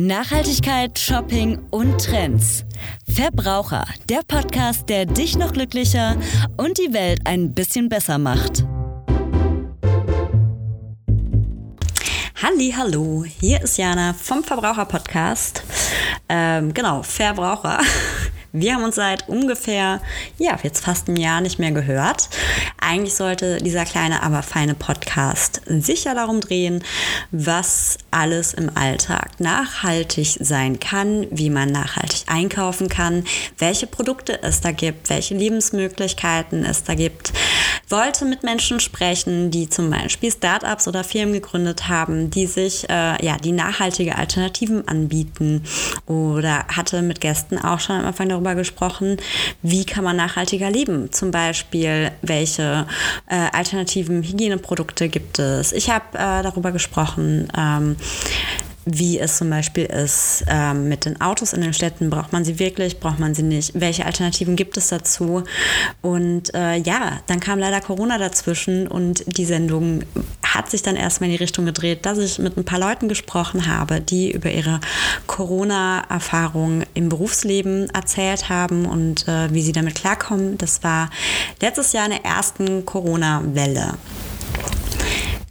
Nachhaltigkeit, Shopping und Trends. Verbraucher, der Podcast, der dich noch glücklicher und die Welt ein bisschen besser macht. Halli, hallo, hier ist Jana vom Verbraucher Podcast. Ähm, genau, Verbraucher. Wir haben uns seit ungefähr, ja, jetzt fast ein Jahr nicht mehr gehört. Eigentlich sollte dieser kleine, aber feine Podcast sicher darum drehen, was alles im Alltag nachhaltig sein kann, wie man nachhaltig einkaufen kann, welche Produkte es da gibt, welche Lebensmöglichkeiten es da gibt. Wollte mit Menschen sprechen, die zum Beispiel Startups oder Firmen gegründet haben, die sich äh, ja die nachhaltige Alternativen anbieten oder hatte mit Gästen auch schon am Anfang darüber gesprochen, wie kann man nachhaltiger leben. Zum Beispiel, welche äh, alternativen Hygieneprodukte gibt es. Ich habe äh, darüber gesprochen, ähm, wie es zum Beispiel ist ähm, mit den Autos in den Städten. Braucht man sie wirklich? Braucht man sie nicht? Welche Alternativen gibt es dazu? Und äh, ja, dann kam leider Corona dazwischen und die Sendung hat sich dann erstmal in die Richtung gedreht, dass ich mit ein paar Leuten gesprochen habe, die über ihre Corona-Erfahrung im Berufsleben erzählt haben und äh, wie sie damit klarkommen. Das war letztes Jahr in der ersten Corona-Welle.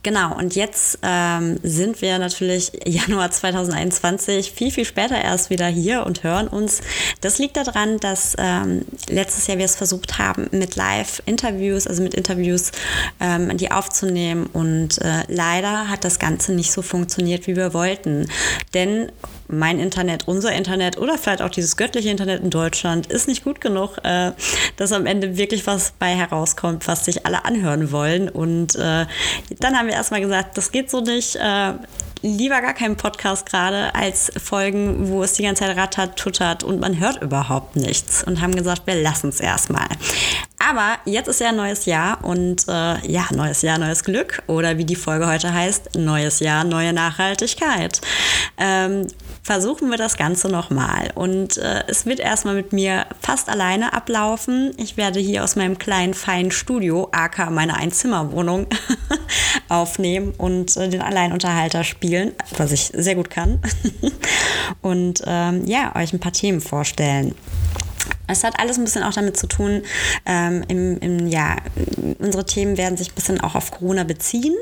Genau, und jetzt ähm, sind wir natürlich Januar 2021 viel, viel später erst wieder hier und hören uns. Das liegt daran, dass ähm, letztes Jahr wir es versucht haben, mit Live-Interviews, also mit Interviews, ähm, die aufzunehmen. Und äh, leider hat das Ganze nicht so funktioniert, wie wir wollten. Denn mein Internet, unser Internet oder vielleicht auch dieses göttliche Internet in Deutschland ist nicht gut genug, äh, dass am Ende wirklich was bei herauskommt, was sich alle anhören wollen. Und äh, dann haben wir erstmal gesagt, das geht so nicht. Äh, lieber gar keinen Podcast gerade als Folgen, wo es die ganze Zeit rattert, tuttert und man hört überhaupt nichts. Und haben gesagt, wir lassen es erstmal. Aber jetzt ist ja ein neues Jahr und äh, ja, neues Jahr, neues Glück. Oder wie die Folge heute heißt, neues Jahr, neue Nachhaltigkeit. Ähm, versuchen wir das Ganze nochmal. Und äh, es wird erstmal mit mir fast alleine ablaufen. Ich werde hier aus meinem kleinen, feinen Studio, aka meine Einzimmerwohnung, aufnehmen und äh, den Alleinunterhalter spielen, was ich sehr gut kann. und ähm, ja, euch ein paar Themen vorstellen. Es hat alles ein bisschen auch damit zu tun, ähm, im, im, ja, unsere Themen werden sich ein bisschen auch auf Corona beziehen,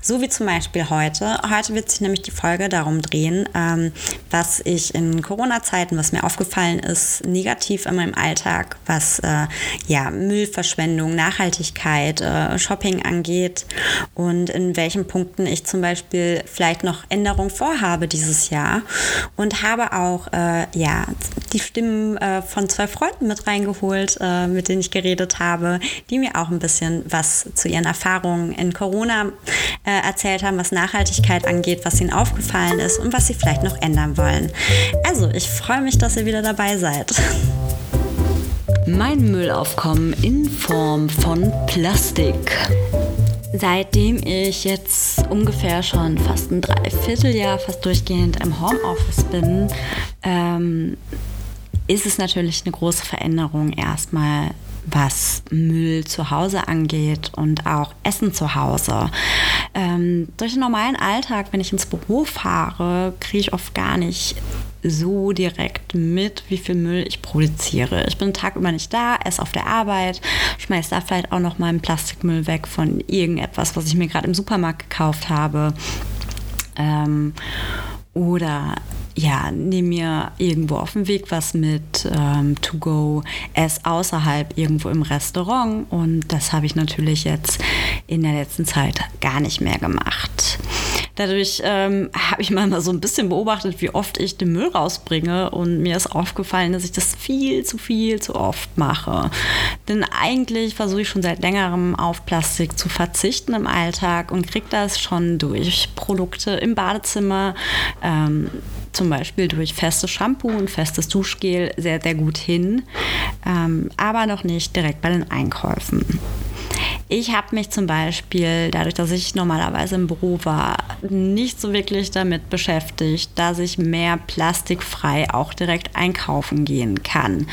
so wie zum Beispiel heute. Heute wird sich nämlich die Folge darum drehen, ähm, was ich in Corona-Zeiten, was mir aufgefallen ist, negativ in meinem Alltag, was äh, ja, Müllverschwendung, Nachhaltigkeit, äh, Shopping angeht und in welchen Punkten ich zum Beispiel vielleicht noch Änderungen vorhabe dieses Jahr und habe auch äh, ja, die Stimmen äh, von zwei Freunden Freunden mit reingeholt, äh, mit denen ich geredet habe, die mir auch ein bisschen was zu ihren Erfahrungen in Corona äh, erzählt haben, was Nachhaltigkeit angeht, was ihnen aufgefallen ist und was sie vielleicht noch ändern wollen. Also, ich freue mich, dass ihr wieder dabei seid. Mein Müllaufkommen in Form von Plastik. Seitdem ich jetzt ungefähr schon fast ein Dreivierteljahr, fast durchgehend im Homeoffice bin, ähm, ist es natürlich eine große Veränderung erstmal, was Müll zu Hause angeht und auch Essen zu Hause. Ähm, durch den normalen Alltag, wenn ich ins Büro fahre, kriege ich oft gar nicht so direkt mit, wie viel Müll ich produziere. Ich bin den Tag über nicht da, esse auf der Arbeit, schmeiße da vielleicht auch noch mal einen Plastikmüll weg von irgendetwas, was ich mir gerade im Supermarkt gekauft habe. Ähm, oder ja, nehme mir irgendwo auf dem Weg was mit, ähm, to go, ess außerhalb irgendwo im Restaurant. Und das habe ich natürlich jetzt in der letzten Zeit gar nicht mehr gemacht. Dadurch ähm, habe ich mal so ein bisschen beobachtet, wie oft ich den Müll rausbringe und mir ist aufgefallen, dass ich das viel zu viel zu oft mache. Denn eigentlich versuche ich schon seit längerem auf Plastik zu verzichten im Alltag und kriege das schon durch Produkte im Badezimmer. Ähm, zum Beispiel durch festes Shampoo und festes Duschgel sehr, sehr gut hin, ähm, aber noch nicht direkt bei den Einkäufen. Ich habe mich zum Beispiel, dadurch, dass ich normalerweise im Büro war, nicht so wirklich damit beschäftigt, dass ich mehr plastikfrei auch direkt einkaufen gehen kann.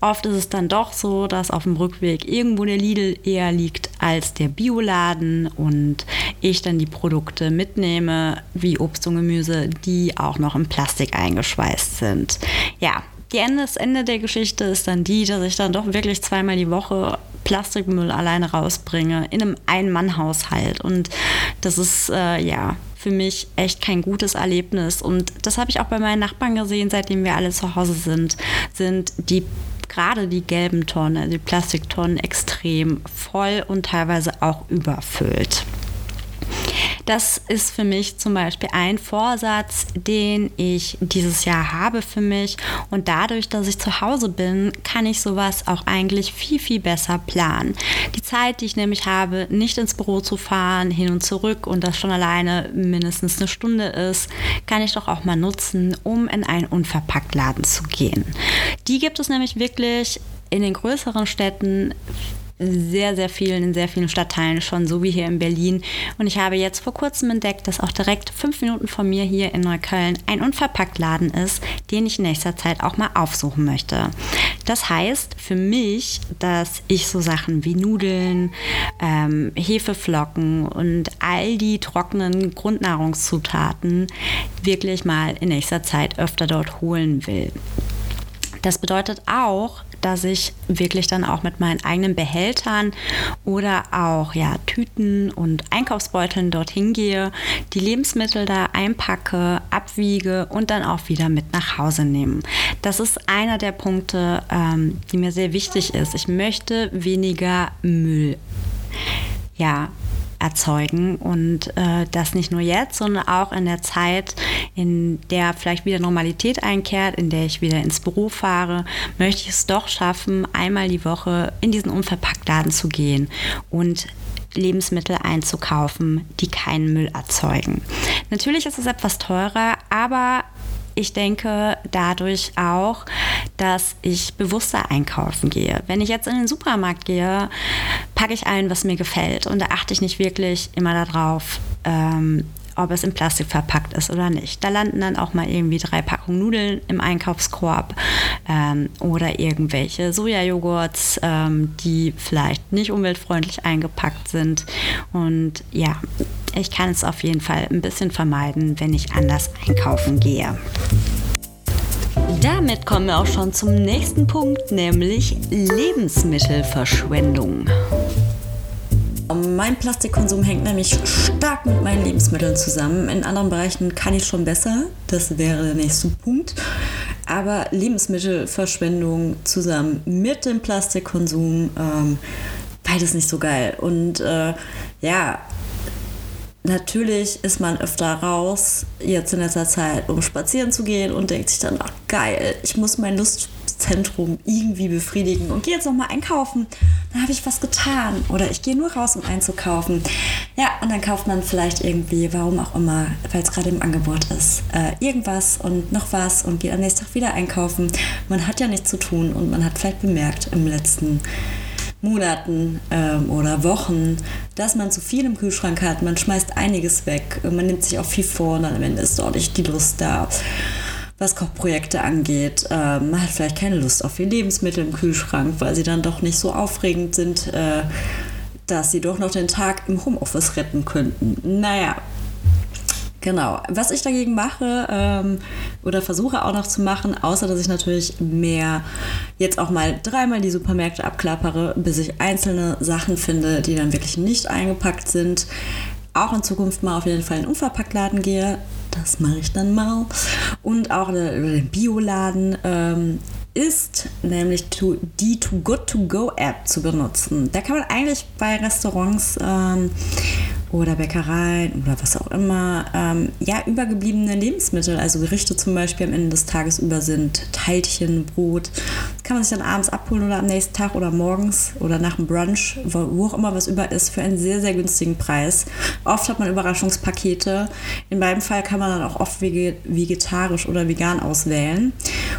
Oft ist es dann doch so, dass auf dem Rückweg irgendwo der Lidl eher liegt als der Bioladen und ich dann die Produkte mitnehme, wie Obst und Gemüse, die auch noch in Plastik eingeschweißt sind. Ja, das Ende der Geschichte ist dann die, dass ich dann doch wirklich zweimal die Woche Plastikmüll alleine rausbringe in einem Ein-Mann-Haushalt. Und das ist äh, ja für mich echt kein gutes Erlebnis. Und das habe ich auch bei meinen Nachbarn gesehen, seitdem wir alle zu Hause sind, sind die gerade die gelben Tonnen, also die Plastiktonnen, extrem voll und teilweise auch überfüllt. Das ist für mich zum Beispiel ein Vorsatz, den ich dieses Jahr habe für mich. Und dadurch, dass ich zu Hause bin, kann ich sowas auch eigentlich viel, viel besser planen. Die Zeit, die ich nämlich habe, nicht ins Büro zu fahren, hin und zurück und das schon alleine mindestens eine Stunde ist, kann ich doch auch mal nutzen, um in einen Unverpacktladen zu gehen. Die gibt es nämlich wirklich in den größeren Städten sehr, sehr vielen, in sehr vielen Stadtteilen schon, so wie hier in Berlin. Und ich habe jetzt vor kurzem entdeckt, dass auch direkt fünf Minuten von mir hier in Neukölln ein Unverpacktladen ist, den ich in nächster Zeit auch mal aufsuchen möchte. Das heißt für mich, dass ich so Sachen wie Nudeln, ähm, Hefeflocken und all die trockenen Grundnahrungszutaten wirklich mal in nächster Zeit öfter dort holen will. Das bedeutet auch, dass ich wirklich dann auch mit meinen eigenen Behältern oder auch ja, Tüten und Einkaufsbeuteln dorthin gehe, die Lebensmittel da einpacke, abwiege und dann auch wieder mit nach Hause nehme. Das ist einer der Punkte, ähm, die mir sehr wichtig ist. Ich möchte weniger Müll ja, erzeugen und äh, das nicht nur jetzt, sondern auch in der Zeit, in der vielleicht wieder Normalität einkehrt, in der ich wieder ins Büro fahre, möchte ich es doch schaffen, einmal die Woche in diesen Unverpacktladen zu gehen und Lebensmittel einzukaufen, die keinen Müll erzeugen. Natürlich ist es etwas teurer, aber ich denke dadurch auch, dass ich bewusster einkaufen gehe. Wenn ich jetzt in den Supermarkt gehe, packe ich ein, was mir gefällt. Und da achte ich nicht wirklich immer darauf, ähm, ob es in Plastik verpackt ist oder nicht. Da landen dann auch mal irgendwie drei Packungen Nudeln im Einkaufskorb ähm, oder irgendwelche Sojajoghurts, ähm, die vielleicht nicht umweltfreundlich eingepackt sind. Und ja, ich kann es auf jeden Fall ein bisschen vermeiden, wenn ich anders einkaufen gehe. Damit kommen wir auch schon zum nächsten Punkt, nämlich Lebensmittelverschwendung. Mein Plastikkonsum hängt nämlich stark mit meinen Lebensmitteln zusammen. In anderen Bereichen kann ich schon besser. Das wäre der nächste Punkt. Aber Lebensmittelverschwendung zusammen mit dem Plastikkonsum, ähm, beides nicht so geil. Und äh, ja, natürlich ist man öfter raus, jetzt in letzter Zeit, um spazieren zu gehen und denkt sich dann, ach geil, ich muss mein Lustzentrum irgendwie befriedigen und gehe jetzt nochmal einkaufen. Dann habe ich was getan. Oder ich gehe nur raus, um einzukaufen. Ja, und dann kauft man vielleicht irgendwie, warum auch immer, weil es gerade im Angebot ist, äh, irgendwas und noch was und geht am nächsten Tag wieder einkaufen. Man hat ja nichts zu tun und man hat vielleicht bemerkt im letzten Monaten ähm, oder Wochen, dass man zu viel im Kühlschrank hat. Man schmeißt einiges weg. Man nimmt sich auch viel vor und dann am Ende ist dort nicht die Lust da. Was Kochprojekte angeht, ähm, man hat vielleicht keine Lust auf viel Lebensmittel im Kühlschrank, weil sie dann doch nicht so aufregend sind, äh, dass sie doch noch den Tag im Homeoffice retten könnten. Naja, Genau. Was ich dagegen mache ähm, oder versuche auch noch zu machen, außer dass ich natürlich mehr jetzt auch mal dreimal die Supermärkte abklappere, bis ich einzelne Sachen finde, die dann wirklich nicht eingepackt sind, auch in Zukunft mal auf jeden Fall in den Unverpacktladen gehe. Das mache ich dann mal. Und auch den Bioladen. Ähm, ist nämlich to, die Too Good To Go App zu benutzen. Da kann man eigentlich bei Restaurants ähm, oder Bäckereien oder was auch immer, ähm, ja, übergebliebene Lebensmittel, also Gerichte zum Beispiel am Ende des Tages über sind, Teilchen, Brot, kann man sich dann abends abholen oder am nächsten Tag oder morgens oder nach dem Brunch, wo, wo auch immer was über ist, für einen sehr, sehr günstigen Preis. Oft hat man Überraschungspakete. In meinem Fall kann man dann auch oft vegetarisch oder vegan auswählen.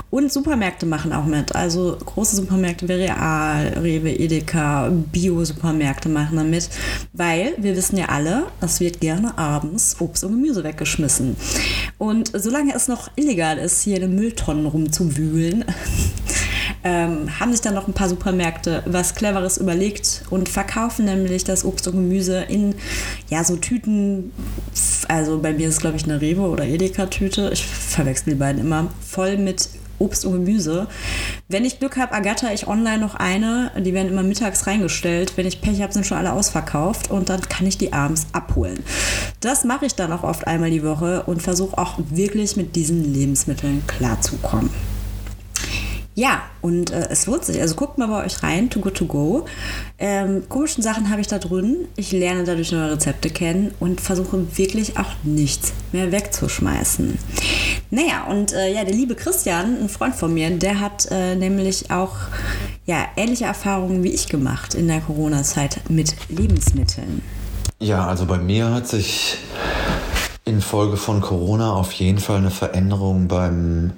Und Supermärkte machen auch mit. Also große Supermärkte wie Real, Rewe, Edeka, Bio-Supermärkte machen damit. Weil wir wissen ja alle, es wird gerne abends Obst und Gemüse weggeschmissen. Und solange es noch illegal ist, hier in den Mülltonnen rumzuwühlen, ähm, haben sich dann noch ein paar Supermärkte was Cleveres überlegt und verkaufen nämlich das Obst und Gemüse in ja so Tüten. Also bei mir ist es glaube ich eine Rewe oder Edeka-Tüte. Ich verwechsel die beiden immer voll mit Obst und Gemüse. Wenn ich Glück habe, ergatter ich online noch eine. Die werden immer mittags reingestellt. Wenn ich Pech habe, sind schon alle ausverkauft und dann kann ich die abends abholen. Das mache ich dann auch oft einmal die Woche und versuche auch wirklich mit diesen Lebensmitteln klarzukommen. Ja, und äh, es lohnt sich. Also guckt mal bei euch rein, To Good To Go. Ähm, komischen Sachen habe ich da drin. Ich lerne dadurch neue Rezepte kennen und versuche wirklich auch nichts mehr wegzuschmeißen. Naja, und äh, ja, der liebe Christian, ein Freund von mir, der hat äh, nämlich auch ja, ähnliche Erfahrungen wie ich gemacht in der Corona-Zeit mit Lebensmitteln. Ja, also bei mir hat sich infolge von Corona auf jeden Fall eine Veränderung beim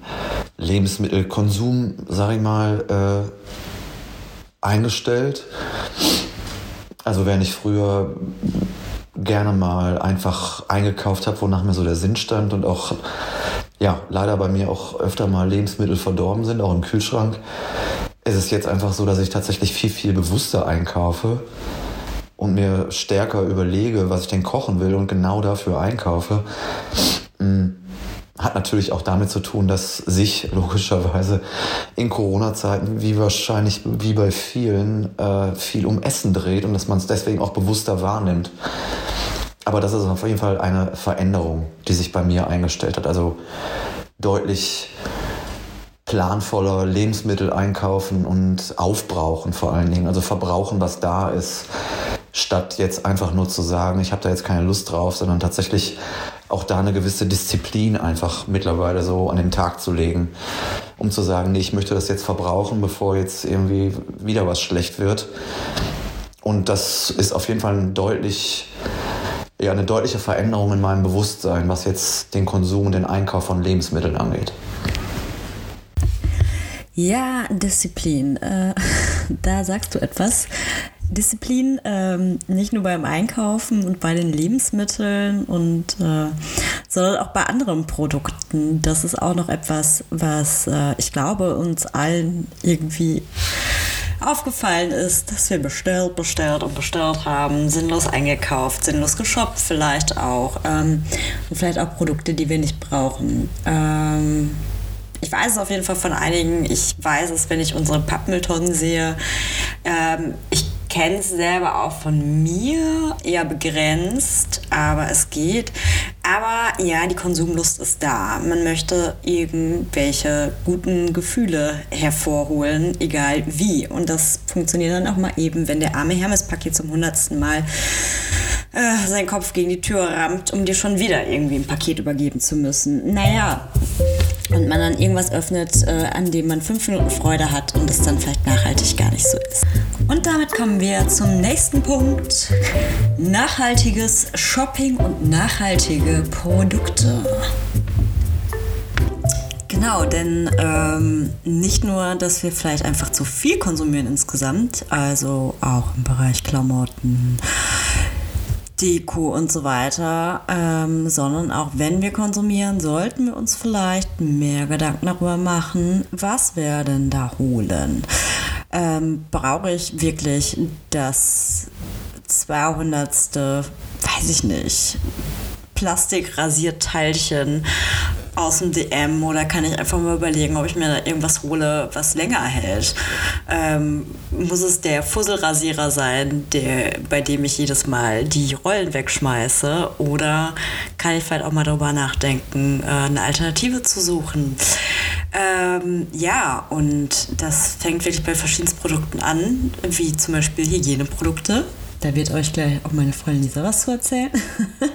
Lebensmittelkonsum, sag ich mal, äh, eingestellt. Also während ich früher gerne mal einfach eingekauft habe, wonach mir so der Sinn stand und auch ja leider bei mir auch öfter mal Lebensmittel verdorben sind, auch im Kühlschrank, ist es jetzt einfach so, dass ich tatsächlich viel viel bewusster einkaufe und mir stärker überlege, was ich denn kochen will und genau dafür einkaufe. Mm, hat natürlich auch damit zu tun, dass sich logischerweise in Corona-Zeiten, wie wahrscheinlich wie bei vielen, äh, viel um Essen dreht und dass man es deswegen auch bewusster wahrnimmt. Aber das ist auf jeden Fall eine Veränderung, die sich bei mir eingestellt hat. Also deutlich planvoller Lebensmittel einkaufen und aufbrauchen vor allen Dingen. Also verbrauchen, was da ist statt jetzt einfach nur zu sagen, ich habe da jetzt keine Lust drauf, sondern tatsächlich auch da eine gewisse Disziplin einfach mittlerweile so an den Tag zu legen, um zu sagen, nee, ich möchte das jetzt verbrauchen, bevor jetzt irgendwie wieder was schlecht wird. Und das ist auf jeden Fall ein deutlich, ja, eine deutliche Veränderung in meinem Bewusstsein, was jetzt den Konsum und den Einkauf von Lebensmitteln angeht. Ja, Disziplin. Äh, da sagst du etwas. Disziplin, ähm, nicht nur beim Einkaufen und bei den Lebensmitteln und äh, sondern auch bei anderen Produkten. Das ist auch noch etwas, was äh, ich glaube uns allen irgendwie aufgefallen ist, dass wir bestellt, bestellt und bestellt haben, sinnlos eingekauft, sinnlos geshoppt vielleicht auch ähm, und vielleicht auch Produkte, die wir nicht brauchen. Ähm, ich weiß es auf jeden Fall von einigen. Ich weiß es, wenn ich unsere Pappmülltonnen sehe. Ähm, ich kenne es selber auch von mir, eher begrenzt, aber es geht. Aber ja, die Konsumlust ist da. Man möchte irgendwelche guten Gefühle hervorholen, egal wie. Und das funktioniert dann auch mal eben, wenn der arme Hermes-Paket zum hundertsten Mal äh, seinen Kopf gegen die Tür rammt, um dir schon wieder irgendwie ein Paket übergeben zu müssen. Naja, und man dann irgendwas öffnet, äh, an dem man fünf Minuten Freude hat und es dann vielleicht nachhaltig gar nicht so ist. Und damit kommen wir zum nächsten Punkt. Nachhaltiges Shopping und nachhaltige Produkte. Genau, denn ähm, nicht nur, dass wir vielleicht einfach zu viel konsumieren insgesamt, also auch im Bereich Klamotten, Deko und so weiter, ähm, sondern auch wenn wir konsumieren, sollten wir uns vielleicht mehr Gedanken darüber machen, was wir denn da holen. Ähm, brauche ich wirklich das 200. weiß ich nicht, Plastikrasierteilchen aus dem DM oder kann ich einfach mal überlegen, ob ich mir da irgendwas hole, was länger hält? Ähm, muss es der Fusselrasierer sein, der, bei dem ich jedes Mal die Rollen wegschmeiße? Oder kann ich vielleicht auch mal darüber nachdenken, äh, eine Alternative zu suchen? Ähm, ja, und das fängt wirklich bei verschiedensten Produkten an, wie zum Beispiel Hygieneprodukte. Da wird euch gleich auch meine Freundin Lisa was zu erzählen.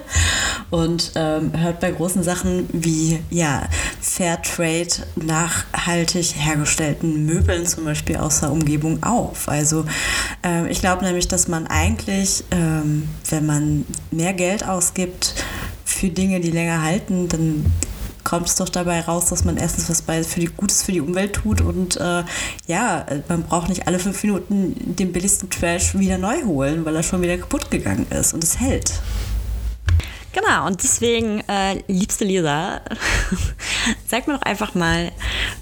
Und ähm, hört bei großen Sachen wie ja, Fairtrade, nachhaltig hergestellten Möbeln zum Beispiel aus der Umgebung auf. Also ähm, ich glaube nämlich, dass man eigentlich, ähm, wenn man mehr Geld ausgibt für Dinge, die länger halten, dann kommt es doch dabei raus, dass man erstens was bei für die Gutes für die Umwelt tut und äh, ja, man braucht nicht alle fünf Minuten den billigsten Trash wieder neu holen, weil er schon wieder kaputt gegangen ist und es hält. Genau, und deswegen, äh, liebste Lisa, sag mir doch einfach mal,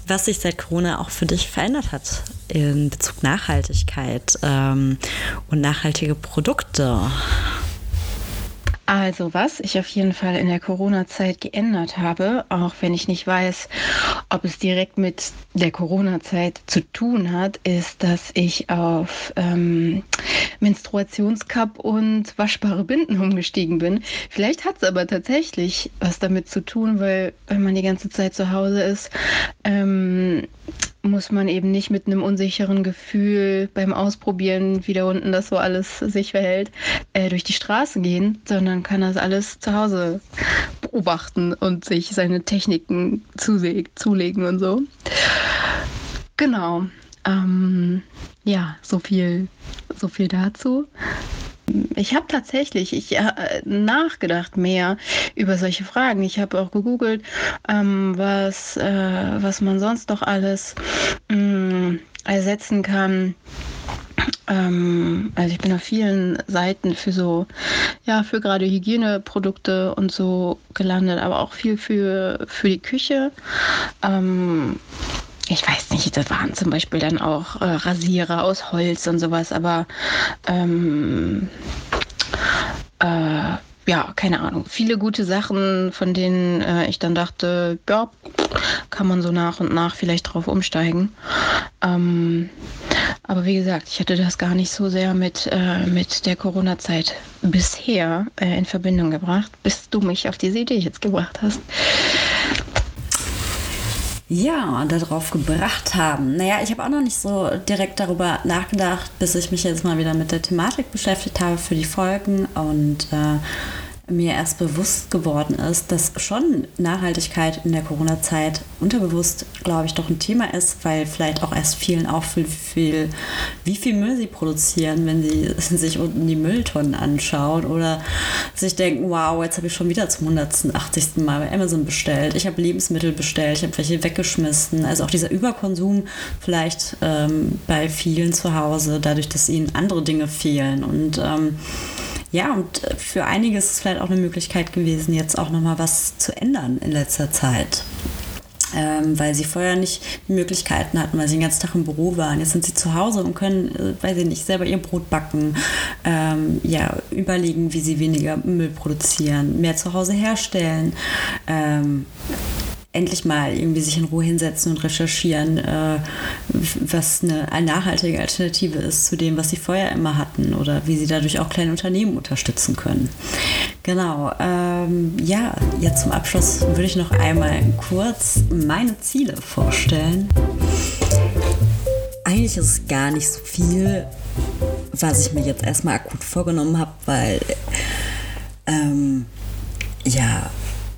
was sich seit Corona auch für dich verändert hat in Bezug Nachhaltigkeit ähm, und nachhaltige Produkte. Also was ich auf jeden Fall in der Corona-Zeit geändert habe, auch wenn ich nicht weiß, ob es direkt mit der Corona-Zeit zu tun hat, ist, dass ich auf ähm, Menstruationscup und waschbare Binden umgestiegen bin. Vielleicht hat es aber tatsächlich was damit zu tun, weil wenn man die ganze Zeit zu Hause ist, ähm, muss man eben nicht mit einem unsicheren Gefühl beim Ausprobieren, wie da unten das so alles sich verhält, äh, durch die Straßen gehen, sondern kann das alles zu Hause beobachten und sich seine Techniken zulegen und so. Genau. Ähm, ja, so viel, so viel dazu. Ich habe tatsächlich ich, äh, nachgedacht mehr über solche Fragen. Ich habe auch gegoogelt, ähm, was, äh, was man sonst doch alles mh, mm, ersetzen kann. Ähm, also ich bin auf vielen Seiten für so, ja, für gerade Hygieneprodukte und so gelandet, aber auch viel für, für die Küche. Ähm, ich weiß nicht, das waren zum Beispiel dann auch äh, Rasierer aus Holz und sowas, aber ähm, äh, ja, keine Ahnung. Viele gute Sachen, von denen äh, ich dann dachte, ja, kann man so nach und nach vielleicht drauf umsteigen. Ähm, aber wie gesagt, ich hatte das gar nicht so sehr mit, äh, mit der Corona-Zeit bisher äh, in Verbindung gebracht, bis du mich auf diese Idee jetzt gebracht hast ja, darauf gebracht haben. Naja, ich habe auch noch nicht so direkt darüber nachgedacht, bis ich mich jetzt mal wieder mit der Thematik beschäftigt habe für die Folgen und äh, mir erst bewusst geworden ist, dass schon Nachhaltigkeit in der Corona-Zeit unterbewusst, glaube ich, doch ein Thema ist, weil vielleicht auch erst vielen auffällt, viel, wie viel Müll sie produzieren, wenn sie sich unten die Mülltonnen anschauen oder sich denken, wow, jetzt habe ich schon wieder zum 180. Mal bei Amazon bestellt, ich habe Lebensmittel bestellt, ich habe welche weggeschmissen. Also auch dieser Überkonsum vielleicht ähm, bei vielen zu Hause, dadurch, dass ihnen andere Dinge fehlen und ähm, ja, und für einige ist es vielleicht auch eine Möglichkeit gewesen, jetzt auch nochmal was zu ändern in letzter Zeit. Ähm, weil sie vorher nicht die Möglichkeiten hatten, weil sie den ganzen Tag im Büro waren. Jetzt sind sie zu Hause und können, äh, weiß ich nicht, selber ihr Brot backen, ähm, ja, überlegen, wie sie weniger Müll produzieren, mehr zu Hause herstellen. Ähm, endlich mal irgendwie sich in Ruhe hinsetzen und recherchieren, äh, was eine, eine nachhaltige Alternative ist zu dem, was sie vorher immer hatten oder wie sie dadurch auch kleine Unternehmen unterstützen können. Genau. Ähm, ja, jetzt zum Abschluss würde ich noch einmal kurz meine Ziele vorstellen. Eigentlich ist es gar nicht so viel, was ich mir jetzt erstmal akut vorgenommen habe, weil ähm, ja,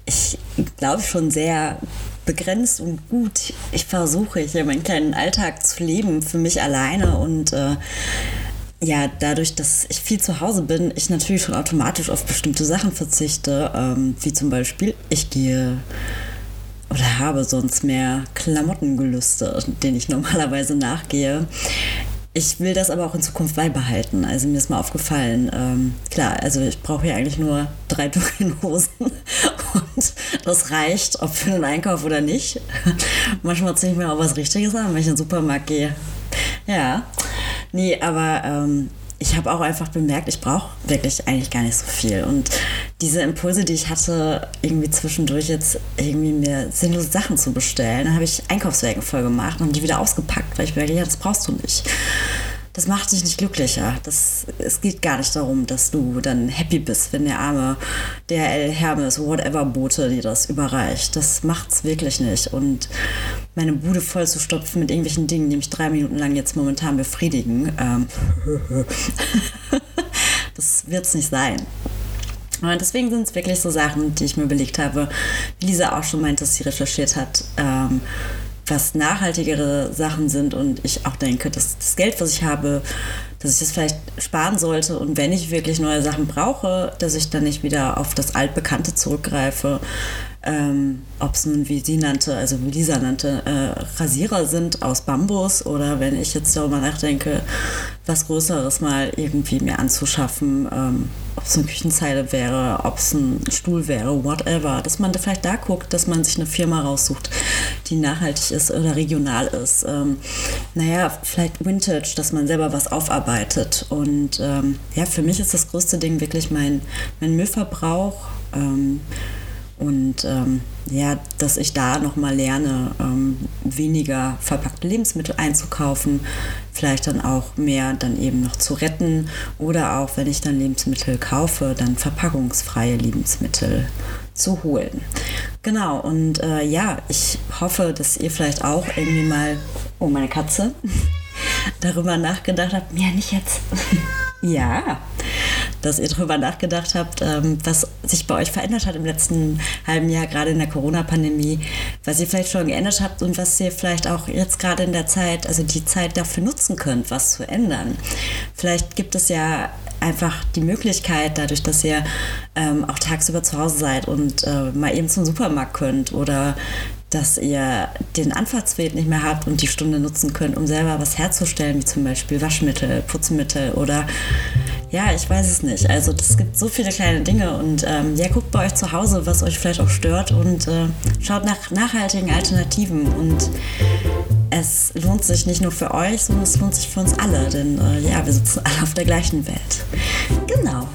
ich glaube schon sehr begrenzt und gut. Ich versuche hier meinen kleinen Alltag zu leben für mich alleine und äh, ja, dadurch, dass ich viel zu Hause bin, ich natürlich schon automatisch auf bestimmte Sachen verzichte, ähm, wie zum Beispiel, ich gehe oder habe sonst mehr Klamottengelüste, denen ich normalerweise nachgehe. Ich will das aber auch in Zukunft beibehalten. Also mir ist mal aufgefallen, ähm, klar, also ich brauche hier eigentlich nur drei Hosen und das reicht, ob für einen Einkauf oder nicht. Manchmal ziehe ich mir auch was Richtiges an, wenn ich in den Supermarkt gehe. Ja, nee, aber ähm, ich habe auch einfach bemerkt, ich brauche wirklich eigentlich gar nicht so viel. Und diese Impulse, die ich hatte, irgendwie zwischendurch jetzt irgendwie mir sinnlose Sachen zu bestellen, dann habe ich Einkaufswagen voll gemacht und die wieder ausgepackt, weil ich mir ja, das brauchst du nicht das macht dich nicht glücklicher. Das, es geht gar nicht darum, dass du dann happy bist, wenn der arme DHL Hermes, whatever Bote dir das überreicht. Das macht's wirklich nicht. Und meine Bude voll zu stopfen mit irgendwelchen Dingen, die mich drei Minuten lang jetzt momentan befriedigen, ähm, das wird's nicht sein. Und deswegen sind es wirklich so Sachen, die ich mir überlegt habe, wie Lisa auch schon meint, dass sie recherchiert hat. Ähm, was nachhaltigere Sachen sind und ich auch denke, dass das Geld, was ich habe, dass ich das vielleicht sparen sollte und wenn ich wirklich neue Sachen brauche, dass ich dann nicht wieder auf das Altbekannte zurückgreife. Ähm, Ob es nun, wie sie nannte, also wie Lisa nannte, äh, Rasierer sind aus Bambus oder wenn ich jetzt darüber nachdenke, was Größeres mal irgendwie mir anzuschaffen, ähm, ob es eine Küchenzeile wäre, ob es ein Stuhl wäre, whatever, dass man da vielleicht da guckt, dass man sich eine Firma raussucht, die nachhaltig ist oder regional ist. Ähm, naja, vielleicht Vintage, dass man selber was aufarbeitet. Und ähm, ja, für mich ist das größte Ding wirklich mein, mein Müllverbrauch. Und ähm, ja, dass ich da nochmal lerne, ähm, weniger verpackte Lebensmittel einzukaufen, vielleicht dann auch mehr dann eben noch zu retten oder auch, wenn ich dann Lebensmittel kaufe, dann verpackungsfreie Lebensmittel zu holen. Genau, und äh, ja, ich hoffe, dass ihr vielleicht auch irgendwie mal, oh meine Katze, darüber nachgedacht habt, ja, nicht jetzt. ja, dass ihr darüber nachgedacht habt, ähm, was sich bei euch verändert hat im letzten halben Jahr, gerade in der Corona-Pandemie, was ihr vielleicht schon geändert habt und was ihr vielleicht auch jetzt gerade in der Zeit, also die Zeit dafür nutzen könnt, was zu ändern. Vielleicht gibt es ja einfach die Möglichkeit, dadurch, dass ihr ähm, auch tagsüber zu Hause seid und äh, mal eben zum Supermarkt könnt oder dass ihr den Anfahrtsweg nicht mehr habt und die Stunde nutzen könnt, um selber was herzustellen, wie zum Beispiel Waschmittel, Putzmittel oder ja, ich weiß es nicht. Also es gibt so viele kleine Dinge und ähm, ja, guckt bei euch zu Hause, was euch vielleicht auch stört und äh, schaut nach nachhaltigen Alternativen und es lohnt sich nicht nur für euch, sondern es lohnt sich für uns alle, denn äh, ja, wir sitzen alle auf der gleichen Welt. Genau.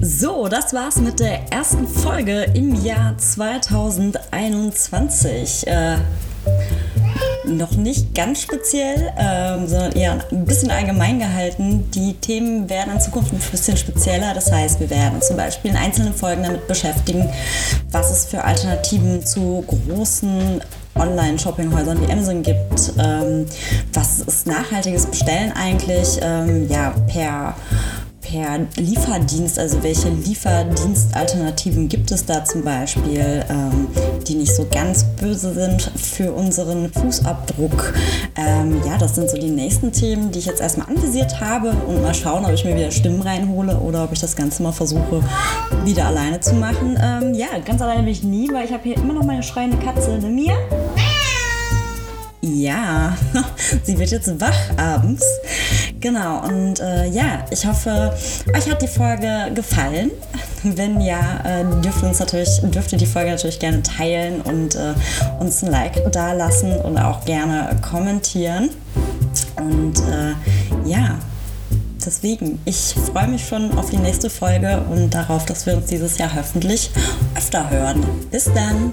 So, das war's mit der ersten Folge im Jahr 2021. Äh, noch nicht ganz speziell, ähm, sondern eher ein bisschen allgemein gehalten. Die Themen werden in Zukunft ein bisschen spezieller. Das heißt, wir werden zum Beispiel in einzelnen Folgen damit beschäftigen, was es für Alternativen zu großen Online-Shoppinghäusern wie Amazon gibt. Ähm, was ist nachhaltiges Bestellen eigentlich? Ähm, ja, per per Lieferdienst, also welche Lieferdienstalternativen gibt es da zum Beispiel, ähm, die nicht so ganz böse sind für unseren Fußabdruck. Ähm, ja, das sind so die nächsten Themen, die ich jetzt erstmal anvisiert habe und mal schauen, ob ich mir wieder Stimmen reinhole oder ob ich das Ganze mal versuche, wieder alleine zu machen. Ähm, ja, ganz alleine bin ich nie, weil ich habe hier immer noch meine schreiende Katze, ne Mia? Ja, sie wird jetzt wach abends. Genau, und äh, ja, ich hoffe, euch hat die Folge gefallen. Wenn ja, äh, dürft, uns natürlich, dürft ihr die Folge natürlich gerne teilen und äh, uns ein Like da lassen und auch gerne kommentieren. Und äh, ja, deswegen, ich freue mich schon auf die nächste Folge und darauf, dass wir uns dieses Jahr hoffentlich öfter hören. Bis dann!